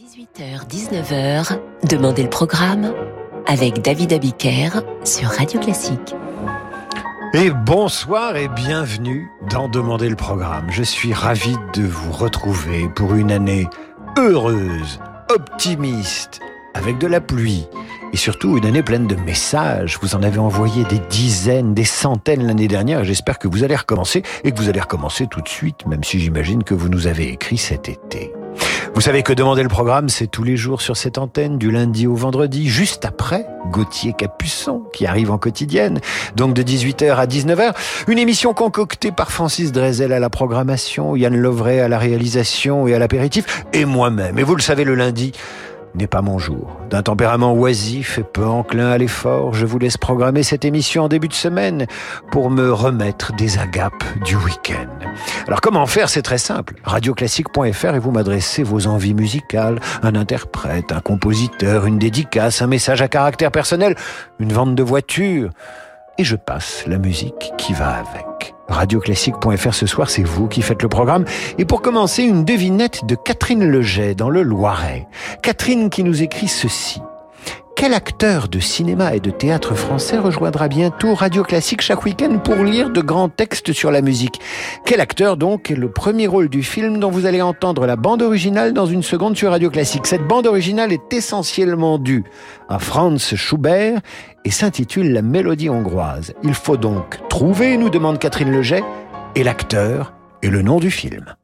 18h-19h, Demandez le programme avec David Abiker sur Radio Classique. Et bonsoir et bienvenue dans Demandez le programme. Je suis ravi de vous retrouver pour une année heureuse, optimiste, avec de la pluie et surtout une année pleine de messages. Vous en avez envoyé des dizaines, des centaines l'année dernière. J'espère que vous allez recommencer et que vous allez recommencer tout de suite, même si j'imagine que vous nous avez écrit cet été. Vous savez que demander le programme, c'est tous les jours sur cette antenne, du lundi au vendredi, juste après Gauthier Capuçon, qui arrive en quotidienne, donc de 18h à 19h. Une émission concoctée par Francis Drezel à la programmation, Yann Lovray à la réalisation et à l'apéritif, et moi-même. Et vous le savez, le lundi, n'est pas mon jour. D'un tempérament oisif et peu enclin à l'effort, je vous laisse programmer cette émission en début de semaine pour me remettre des agapes du week-end. Alors comment faire? C'est très simple. Radioclassique.fr et vous m'adressez vos envies musicales, un interprète, un compositeur, une dédicace, un message à caractère personnel, une vente de voiture. Et je passe la musique qui va avec radioclassique.fr ce soir, c'est vous qui faites le programme. Et pour commencer, une devinette de Catherine Leget dans le Loiret. Catherine qui nous écrit ceci. Quel acteur de cinéma et de théâtre français rejoindra bientôt Radio Classique chaque week-end pour lire de grands textes sur la musique? Quel acteur donc est le premier rôle du film dont vous allez entendre la bande originale dans une seconde sur Radio Classique? Cette bande originale est essentiellement due à Franz Schubert et s'intitule La Mélodie hongroise. Il faut donc trouver, nous demande Catherine Leget, et l'acteur et le nom du film.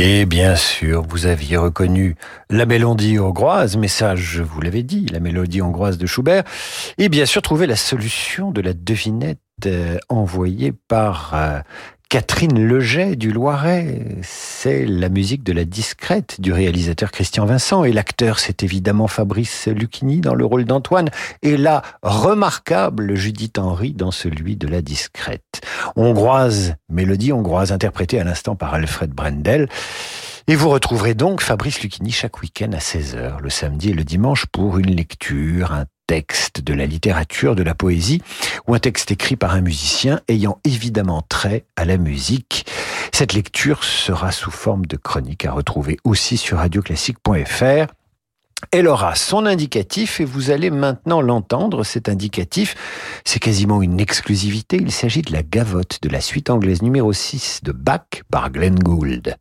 Et bien sûr, vous aviez reconnu la mélodie hongroise, mais ça, je vous l'avais dit, la mélodie hongroise de Schubert. Et bien sûr, trouver la solution de la devinette euh, envoyée par euh, Catherine Leget du Loiret. C'est la musique de la discrète du réalisateur Christian Vincent et l'acteur c'est évidemment Fabrice Lucchini dans le rôle d'Antoine et la remarquable Judith Henry dans celui de la discrète. Hongroise, mélodie hongroise interprétée à l'instant par Alfred Brendel. Et vous retrouverez donc Fabrice Lucchini chaque week-end à 16h, le samedi et le dimanche, pour une lecture, un texte de la littérature, de la poésie, ou un texte écrit par un musicien ayant évidemment trait à la musique. Cette lecture sera sous forme de chronique à retrouver aussi sur radioclassique.fr. Elle aura son indicatif et vous allez maintenant l'entendre. Cet indicatif, c'est quasiment une exclusivité. Il s'agit de la gavotte de la suite anglaise numéro 6 de Bach par Glenn Gould.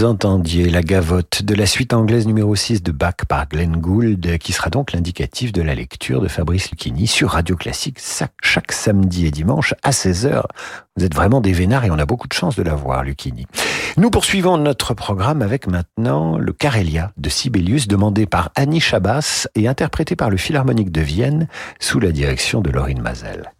Vous entendiez la gavotte de la suite anglaise numéro 6 de Bach par Glenn Gould, qui sera donc l'indicatif de la lecture de Fabrice Lucchini sur Radio Classique chaque samedi et dimanche à 16h. Vous êtes vraiment des vénards et on a beaucoup de chance de la voir, Lucchini. Nous poursuivons notre programme avec maintenant le Carélia de Sibelius, demandé par Annie Chabas et interprété par le Philharmonique de Vienne sous la direction de Laurine Mazel.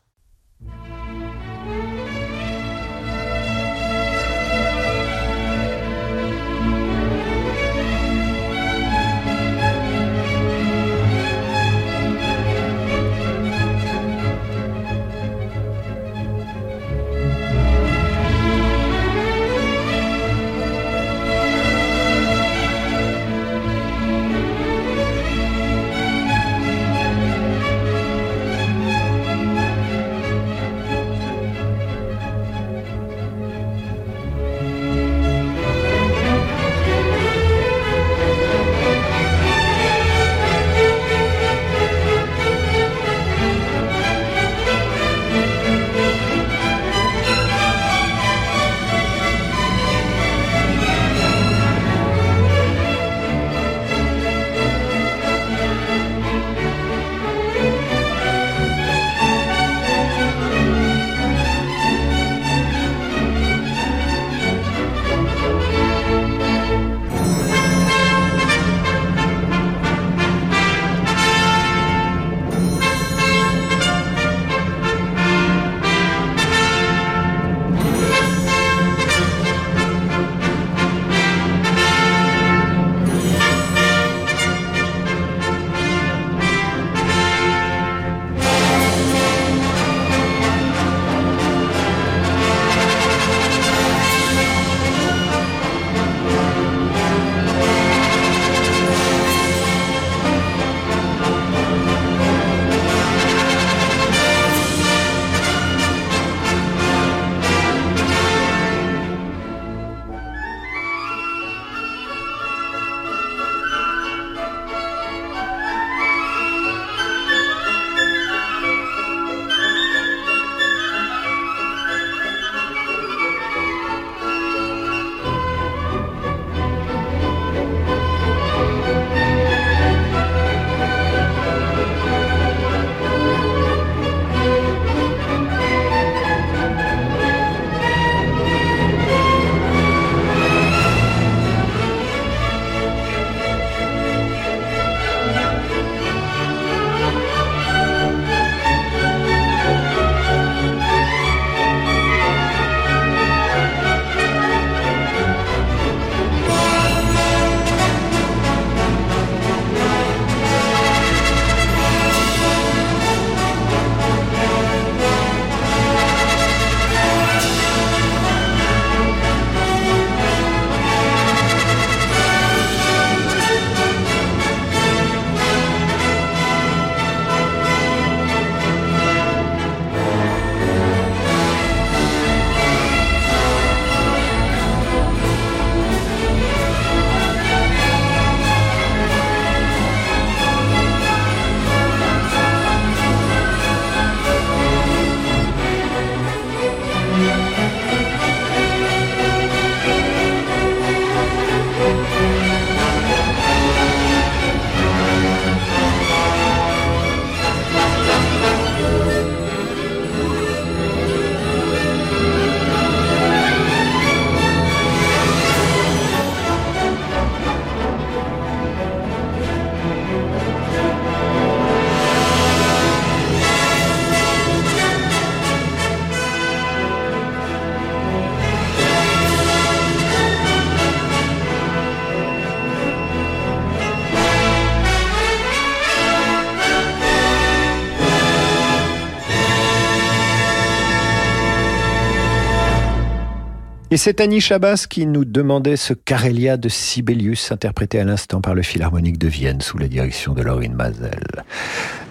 Et c'est Annie Chabas qui nous demandait ce Carélia de Sibelius, interprété à l'instant par le Philharmonique de Vienne sous la direction de Laurine Mazel.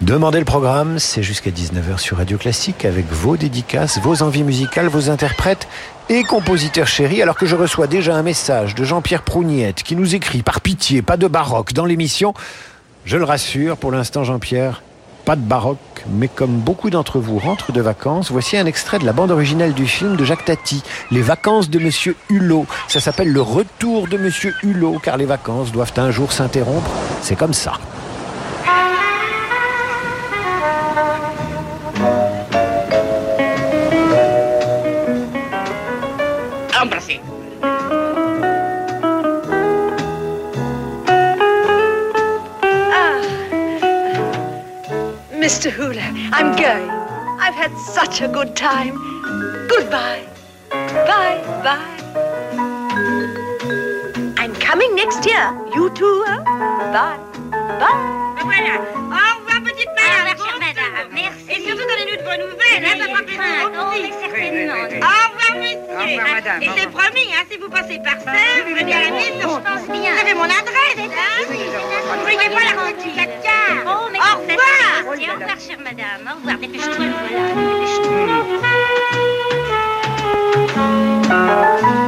Demandez le programme, c'est jusqu'à 19h sur Radio Classique avec vos dédicaces, vos envies musicales, vos interprètes et compositeurs chéris, alors que je reçois déjà un message de Jean-Pierre Prougnette qui nous écrit par pitié, pas de baroque dans l'émission. Je le rassure, pour l'instant Jean-Pierre, pas de baroque, mais comme beaucoup d'entre vous rentrent de vacances, voici un extrait de la bande originale du film de Jacques Tati, Les vacances de Monsieur Hulot. Ça s'appelle Le retour de Monsieur Hulot, car les vacances doivent un jour s'interrompre. C'est comme ça. I'm going. I've had such a good time. Goodbye. Bye, bye. I'm coming next year. You too, huh? Bye. Bye. Ah, voilà. Au revoir, petite madame. Au revoir, madame. Merci. Et surtout, donnez-nous de bonnes nouvelles. Hein, ça fera plaisir aux mais petits. certainement. Au revoir, monsieur. Au revoir, madame. Et c'est promis, hein, si vous passez par Sèvres, vous venez à la maison. Je pense bien. Vous avez mon adresse, hein. N'oubliez pas la petite placard. Oh, mais Au c'est revoir. Merci. Au revoir, chère madame. Au revoir. Dépêche-toi, voilà. Dépêche-toi.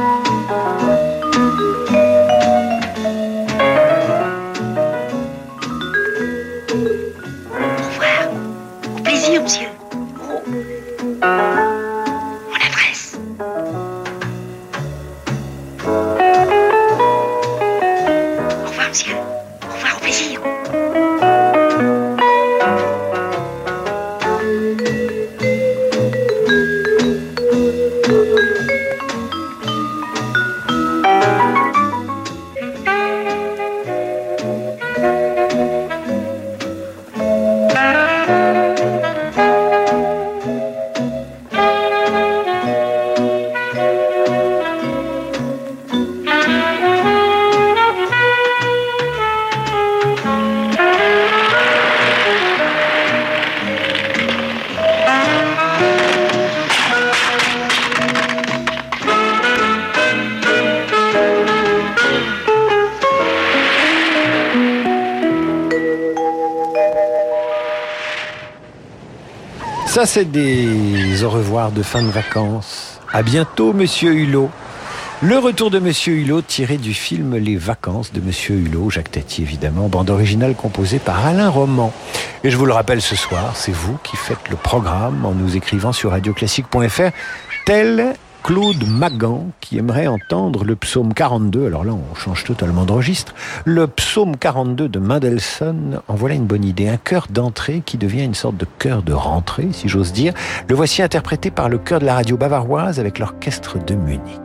C'est des au revoir de fin de vacances. À bientôt, Monsieur Hulot. Le retour de Monsieur Hulot tiré du film Les vacances de Monsieur Hulot, Jacques Tati évidemment, bande originale composée par Alain Roman. Et je vous le rappelle ce soir, c'est vous qui faites le programme en nous écrivant sur radioclassique.fr, tel Claude Magan qui aimerait entendre le psaume 42. Alors là, on change totalement de registre. Le psaume 42 de Mendelssohn, en voilà une bonne idée. Un chœur d'entrée qui devient une sorte de chœur de rentrée, si j'ose dire. Le voici interprété par le chœur de la radio bavaroise avec l'orchestre de Munich.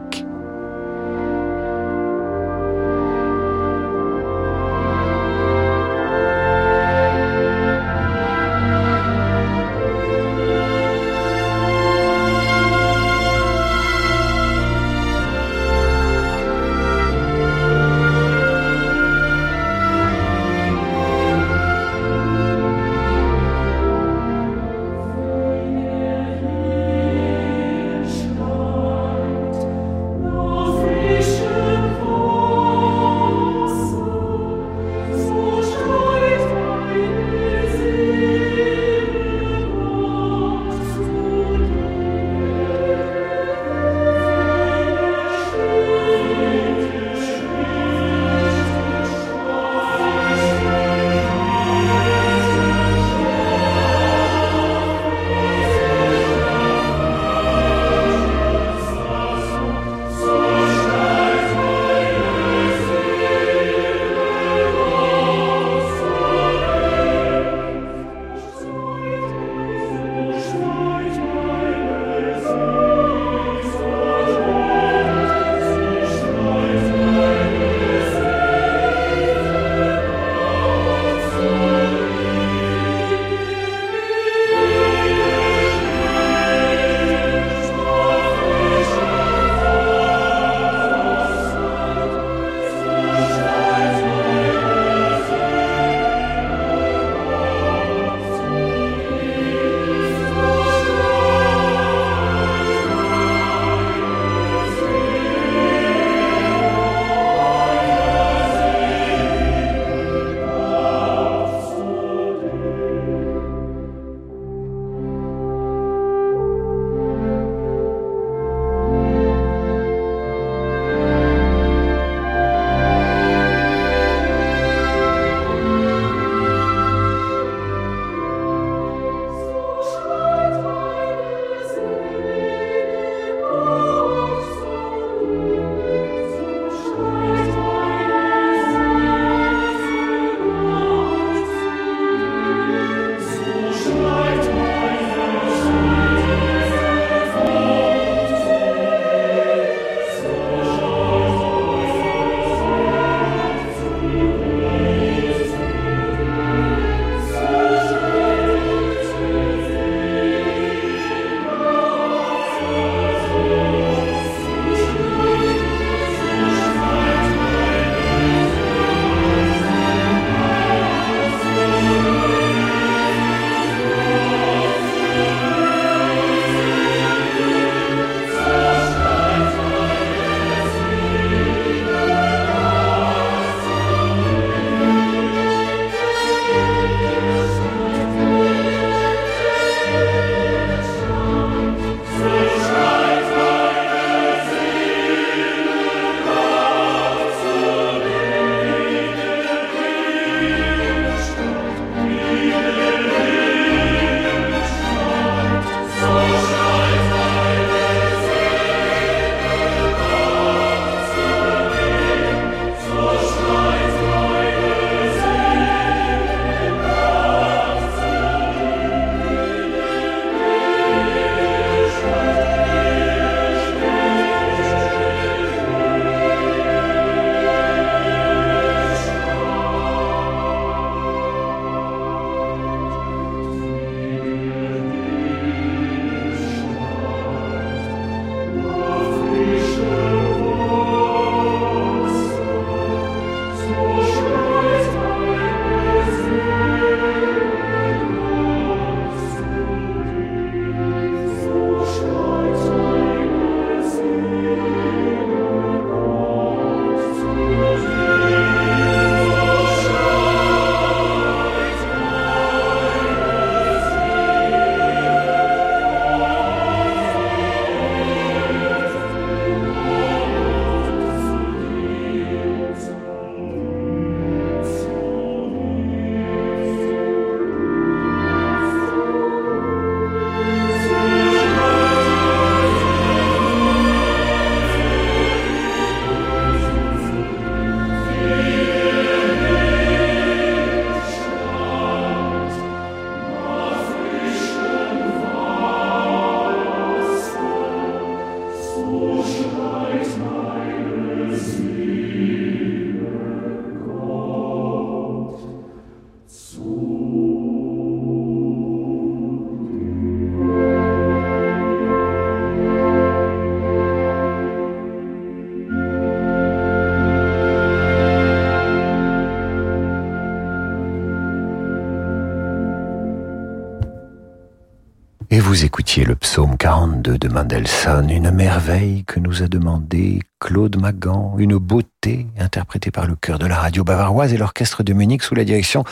Vous écoutiez le psaume 42 de Mendelssohn, une merveille que nous a demandé Claude Magan, une beauté interprétée par le chœur de la radio bavaroise et l'orchestre de Munich sous la direction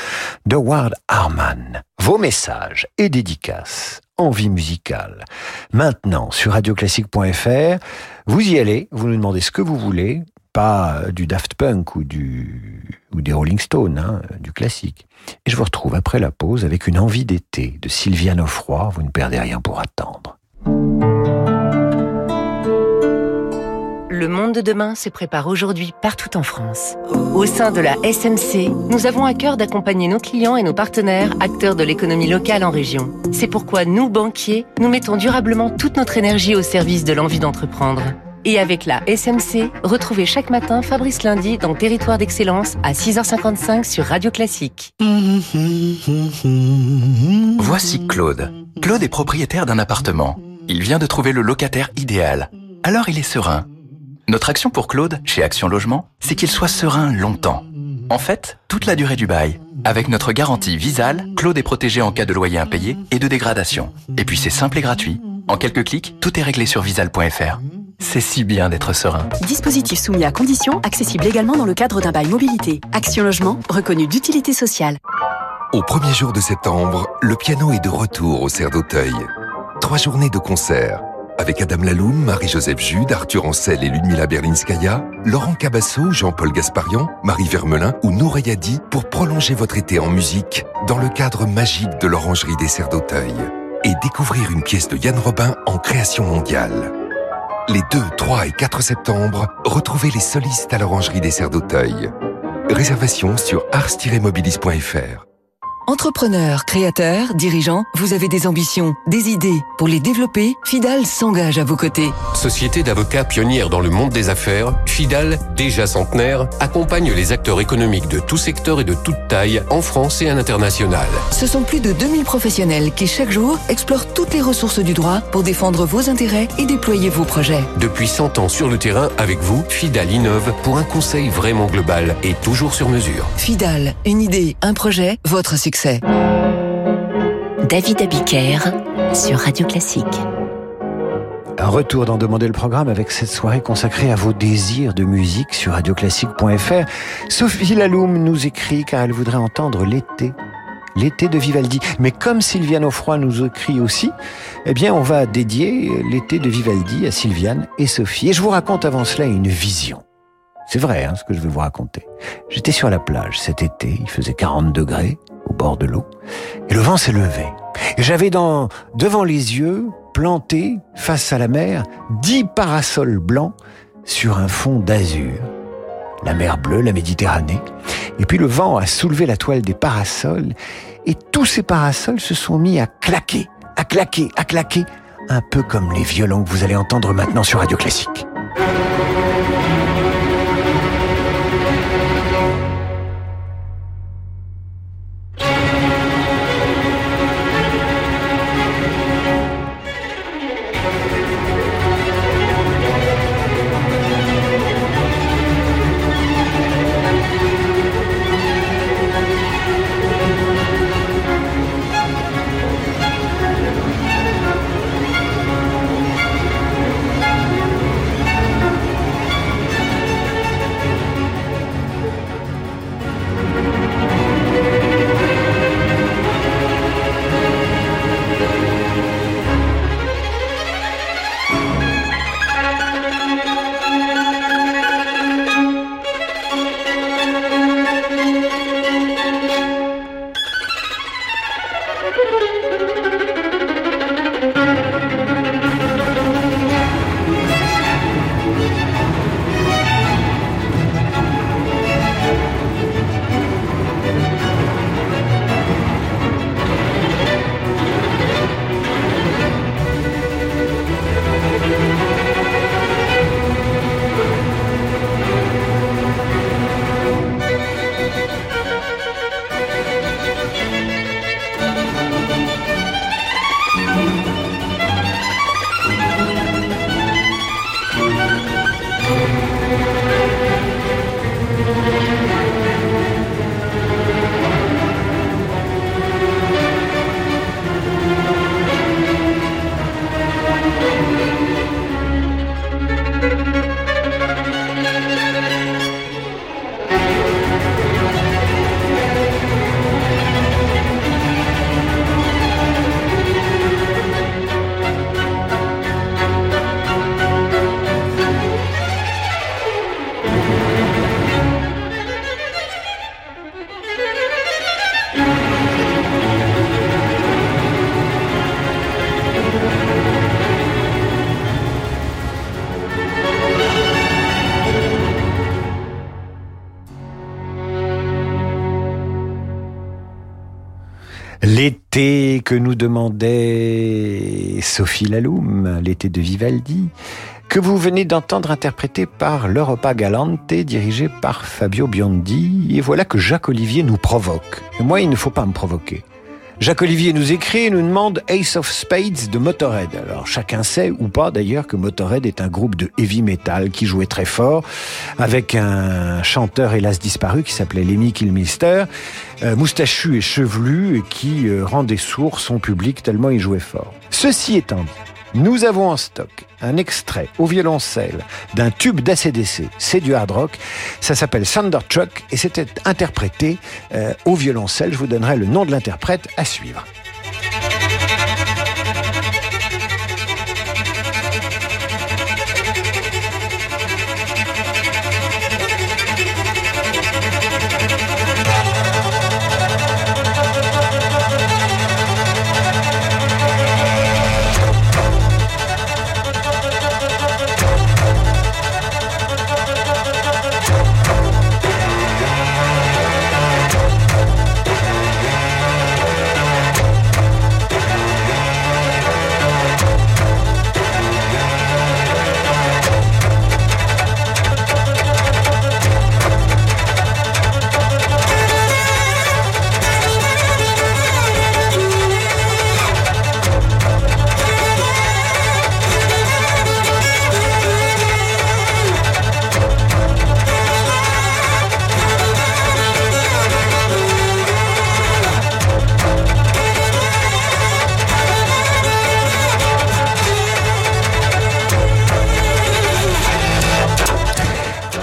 de Ward Harman. Vos messages et dédicaces, envie musicale. Maintenant, sur radioclassique.fr, vous y allez, vous nous demandez ce que vous voulez, pas du Daft Punk ou, du, ou des Rolling Stones, hein, du classique. Et je vous retrouve après la pause avec une envie d'été de Sylviane Offroy. Vous ne perdez rien pour attendre. Le monde de demain se prépare aujourd'hui partout en France. Au sein de la SMC, nous avons à cœur d'accompagner nos clients et nos partenaires, acteurs de l'économie locale en région. C'est pourquoi nous, banquiers, nous mettons durablement toute notre énergie au service de l'envie d'entreprendre. Et avec la SMC, retrouvez chaque matin Fabrice Lundi dans Territoire d'Excellence à 6h55 sur Radio Classique. Voici Claude. Claude est propriétaire d'un appartement. Il vient de trouver le locataire idéal. Alors il est serein. Notre action pour Claude, chez Action Logement, c'est qu'il soit serein longtemps. En fait, toute la durée du bail. Avec notre garantie Visal, Claude est protégé en cas de loyer impayé et de dégradation. Et puis c'est simple et gratuit. En quelques clics, tout est réglé sur visal.fr. C'est si bien d'être serein. Dispositif soumis à conditions, accessible également dans le cadre d'un bail mobilité. Action Logement, reconnu d'utilité sociale. Au premier jour de septembre, le piano est de retour au Cerf d'Auteuil. Trois journées de concert avec Adam Laloum, Marie-Joseph Jude, Arthur Ancel et Ludmila Berlinskaya, Laurent Cabasso, Jean-Paul Gasparian, Marie Vermelin ou Noureyadi pour prolonger votre été en musique dans le cadre magique de l'Orangerie des Serres d'Auteuil et découvrir une pièce de Yann Robin en création mondiale. Les 2, 3 et 4 septembre, retrouvez les solistes à l'Orangerie des Serres d'Auteuil. Réservation sur ars-mobilis.fr. Entrepreneurs, créateurs, dirigeants, vous avez des ambitions, des idées. Pour les développer, Fidal s'engage à vos côtés. Société d'avocats pionnière dans le monde des affaires, Fidal, déjà centenaire, accompagne les acteurs économiques de tout secteur et de toute taille en France et à l'international. Ce sont plus de 2000 professionnels qui chaque jour explorent toutes les ressources du droit pour défendre vos intérêts et déployer vos projets. Depuis 100 ans sur le terrain avec vous, Fidal innove pour un conseil vraiment global et toujours sur mesure. Fidal, une idée, un projet, votre succès. David Abiker sur Radio Classique. Un retour dans Demander le programme avec cette soirée consacrée à vos désirs de musique sur radioclassique.fr. Sophie Laloum nous écrit car elle voudrait entendre l'été. L'été de Vivaldi. Mais comme Sylviane Offroy nous écrit aussi, eh bien, on va dédier l'été de Vivaldi à Sylviane et Sophie. Et je vous raconte avant cela une vision. C'est vrai, hein, ce que je vais vous raconter. J'étais sur la plage cet été, il faisait 40 degrés au bord de l'eau, et le vent s'est levé. Et j'avais devant les yeux, planté, face à la mer, dix parasols blancs sur un fond d'azur. La mer bleue, la Méditerranée. Et puis le vent a soulevé la toile des parasols, et tous ces parasols se sont mis à claquer, à claquer, à claquer, un peu comme les violons que vous allez entendre maintenant sur Radio Classique. Que nous demandait Sophie Laloum, l'été de Vivaldi, que vous venez d'entendre interprété par l'Europa Galante, dirigé par Fabio Biondi. Et voilà que Jacques Olivier nous provoque. Moi, il ne faut pas me provoquer. Jacques Olivier nous écrit et nous demande Ace of Spades de Motorhead. Alors chacun sait ou pas d'ailleurs que Motorhead est un groupe de heavy metal qui jouait très fort avec un chanteur hélas disparu qui s'appelait Lemmy Kilmister, euh, moustachu et chevelu et qui euh, rendait sourd son public tellement il jouait fort. Ceci étant dit, nous avons en stock un extrait au violoncelle d'un tube d'ACDC. C'est du hard rock. Ça s'appelle Thunder Truck et c'était interprété euh, au violoncelle. Je vous donnerai le nom de l'interprète à suivre.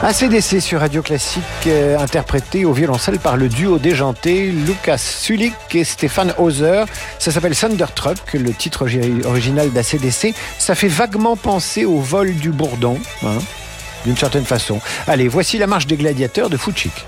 ACDC sur Radio Classique, euh, interprété au violoncelle par le duo déjanté Lucas Sulik et Stéphane Hauser. Ça s'appelle Thunder Truck, le titre original d'ACDC. Ça fait vaguement penser au vol du bourdon, hein, d'une certaine façon. Allez, voici la marche des gladiateurs de Fouchik.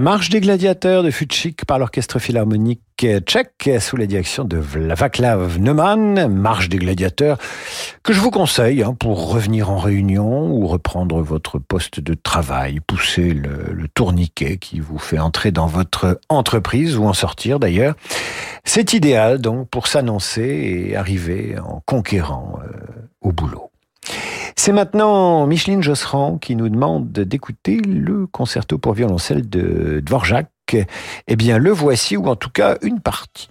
La marche des gladiateurs de Futschik par l'orchestre philharmonique tchèque sous la direction de Vaclav Neumann, marche des gladiateurs, que je vous conseille hein, pour revenir en réunion ou reprendre votre poste de travail, pousser le, tourniquet qui vous fait entrer dans votre entreprise ou en sortir d'ailleurs. C'est idéal donc pour s'annoncer et arriver en conquérant euh, au boulot. C'est maintenant Micheline Josserand qui nous demande d'écouter le concerto pour violoncelle de Dvorak. Eh bien, le voici, ou en tout cas une partie.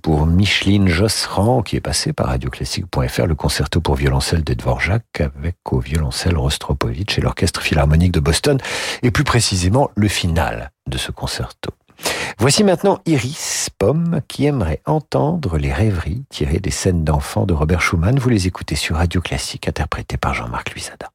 Pour Micheline Josserand, qui est passée par radioclassique.fr, le concerto pour violoncelle de Dvorak avec au violoncelle Rostropovitch et l'Orchestre Philharmonique de Boston, et plus précisément le final de ce concerto. Voici maintenant Iris Pomme qui aimerait entendre les rêveries tirées des scènes d'enfants de Robert Schumann. Vous les écoutez sur Radio Classique, interprété par Jean-Marc Luisada.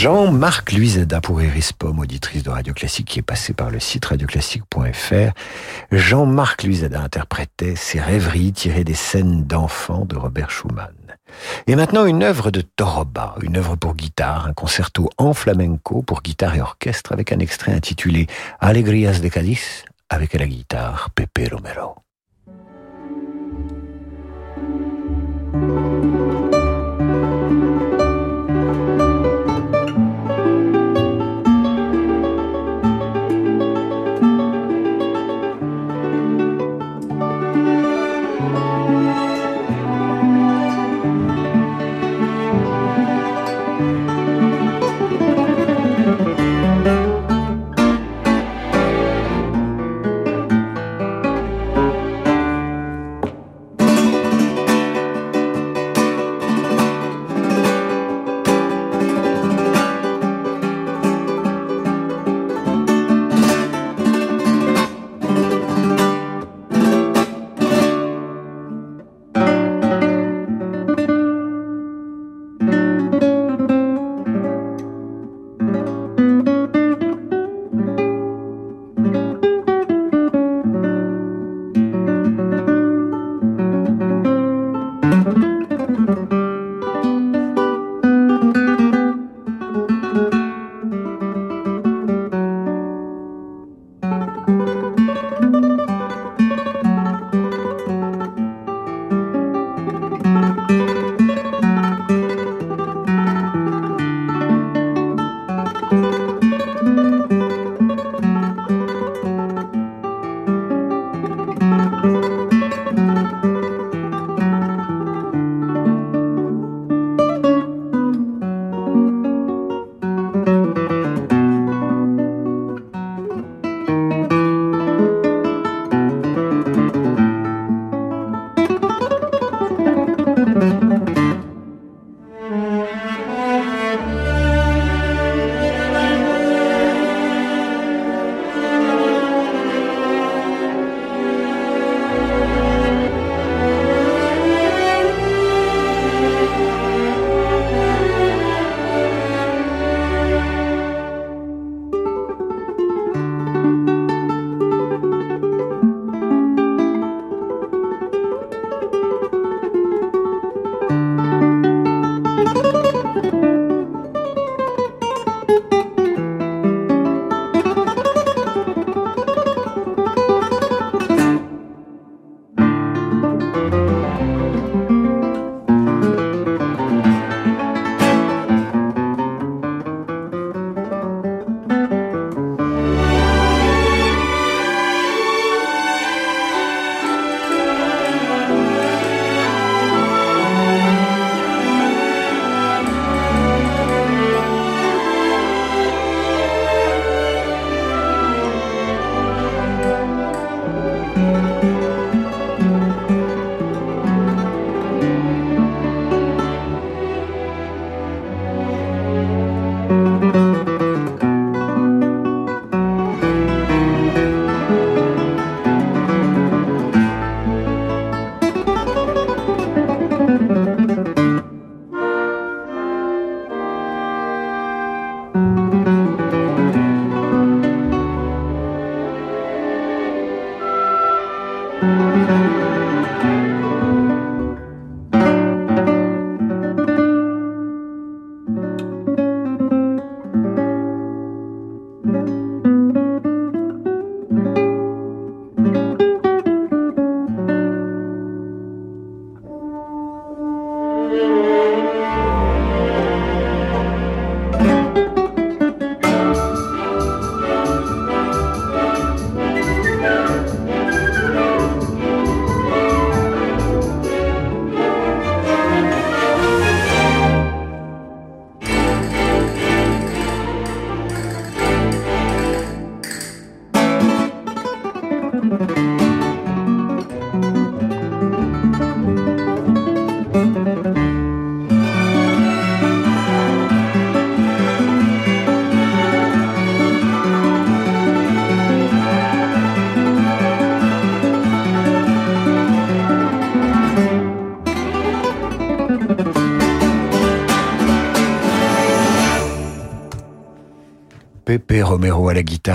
Jean-Marc Luisada pour Iris Pomme, auditrice de Radio Classique qui est passée par le site radioclassique.fr. Jean-Marc Luisada interprétait ses rêveries tirées des scènes d'enfants de Robert Schumann. Et maintenant une œuvre de Toroba, une œuvre pour guitare, un concerto en flamenco pour guitare et orchestre avec un extrait intitulé Alegrías de Cádiz avec la guitare Pepe Romero.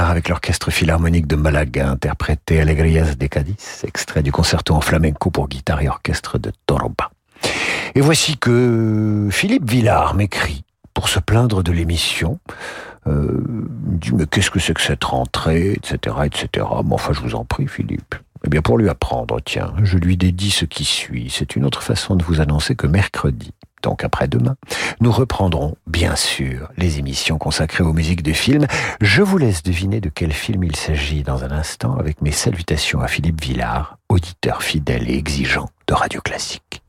Avec l'orchestre philharmonique de Malaga, interprété Alegrías de Cádiz, extrait du concerto en flamenco pour guitare et orchestre de Toroba. Et voici que Philippe Villard m'écrit pour se plaindre de l'émission. Euh, il dit mais qu'est-ce que c'est que cette rentrée, etc., etc. Bon, enfin, je vous en prie, Philippe. Eh bien, pour lui apprendre, tiens, je lui dédie ce qui suit. C'est une autre façon de vous annoncer que mercredi, donc après-demain, nous reprendrons, bien sûr, les émissions consacrées aux musiques de films. Je vous laisse deviner de quel film il s'agit dans un instant avec mes salutations à Philippe Villard, auditeur fidèle et exigeant de Radio Classique.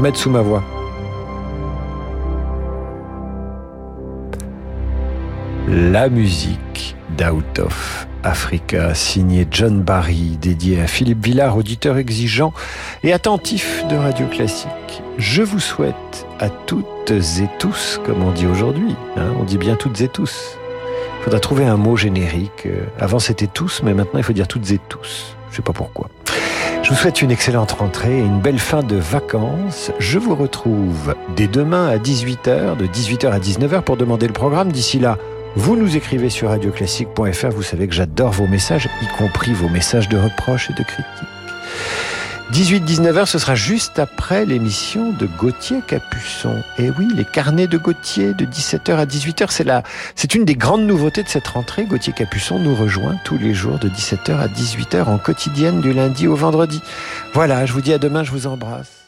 Remettre sous ma voix. La musique d'Out Africa, signée John Barry, dédié à Philippe Villard, auditeur exigeant et attentif de Radio Classique. Je vous souhaite à toutes et tous, comme on dit aujourd'hui, hein, on dit bien toutes et tous. Il faudra trouver un mot générique. Avant c'était tous, mais maintenant il faut dire toutes et tous. Je sais pas pourquoi. Je vous souhaite une excellente rentrée et une belle fin de vacances. Je vous retrouve dès demain à 18h, de 18h à 19h pour demander le programme. D'ici là, vous nous écrivez sur radioclassique.fr. Vous savez que j'adore vos messages, y compris vos messages de reproches et de critiques. 18-19h, ce sera juste après l'émission de Gauthier Capuçon. Et oui, les carnets de Gauthier de 17h à 18h, c'est la, c'est une des grandes nouveautés de cette rentrée. Gauthier Capuçon nous rejoint tous les jours de 17h à 18h en quotidienne du lundi au vendredi. Voilà, je vous dis à demain, je vous embrasse.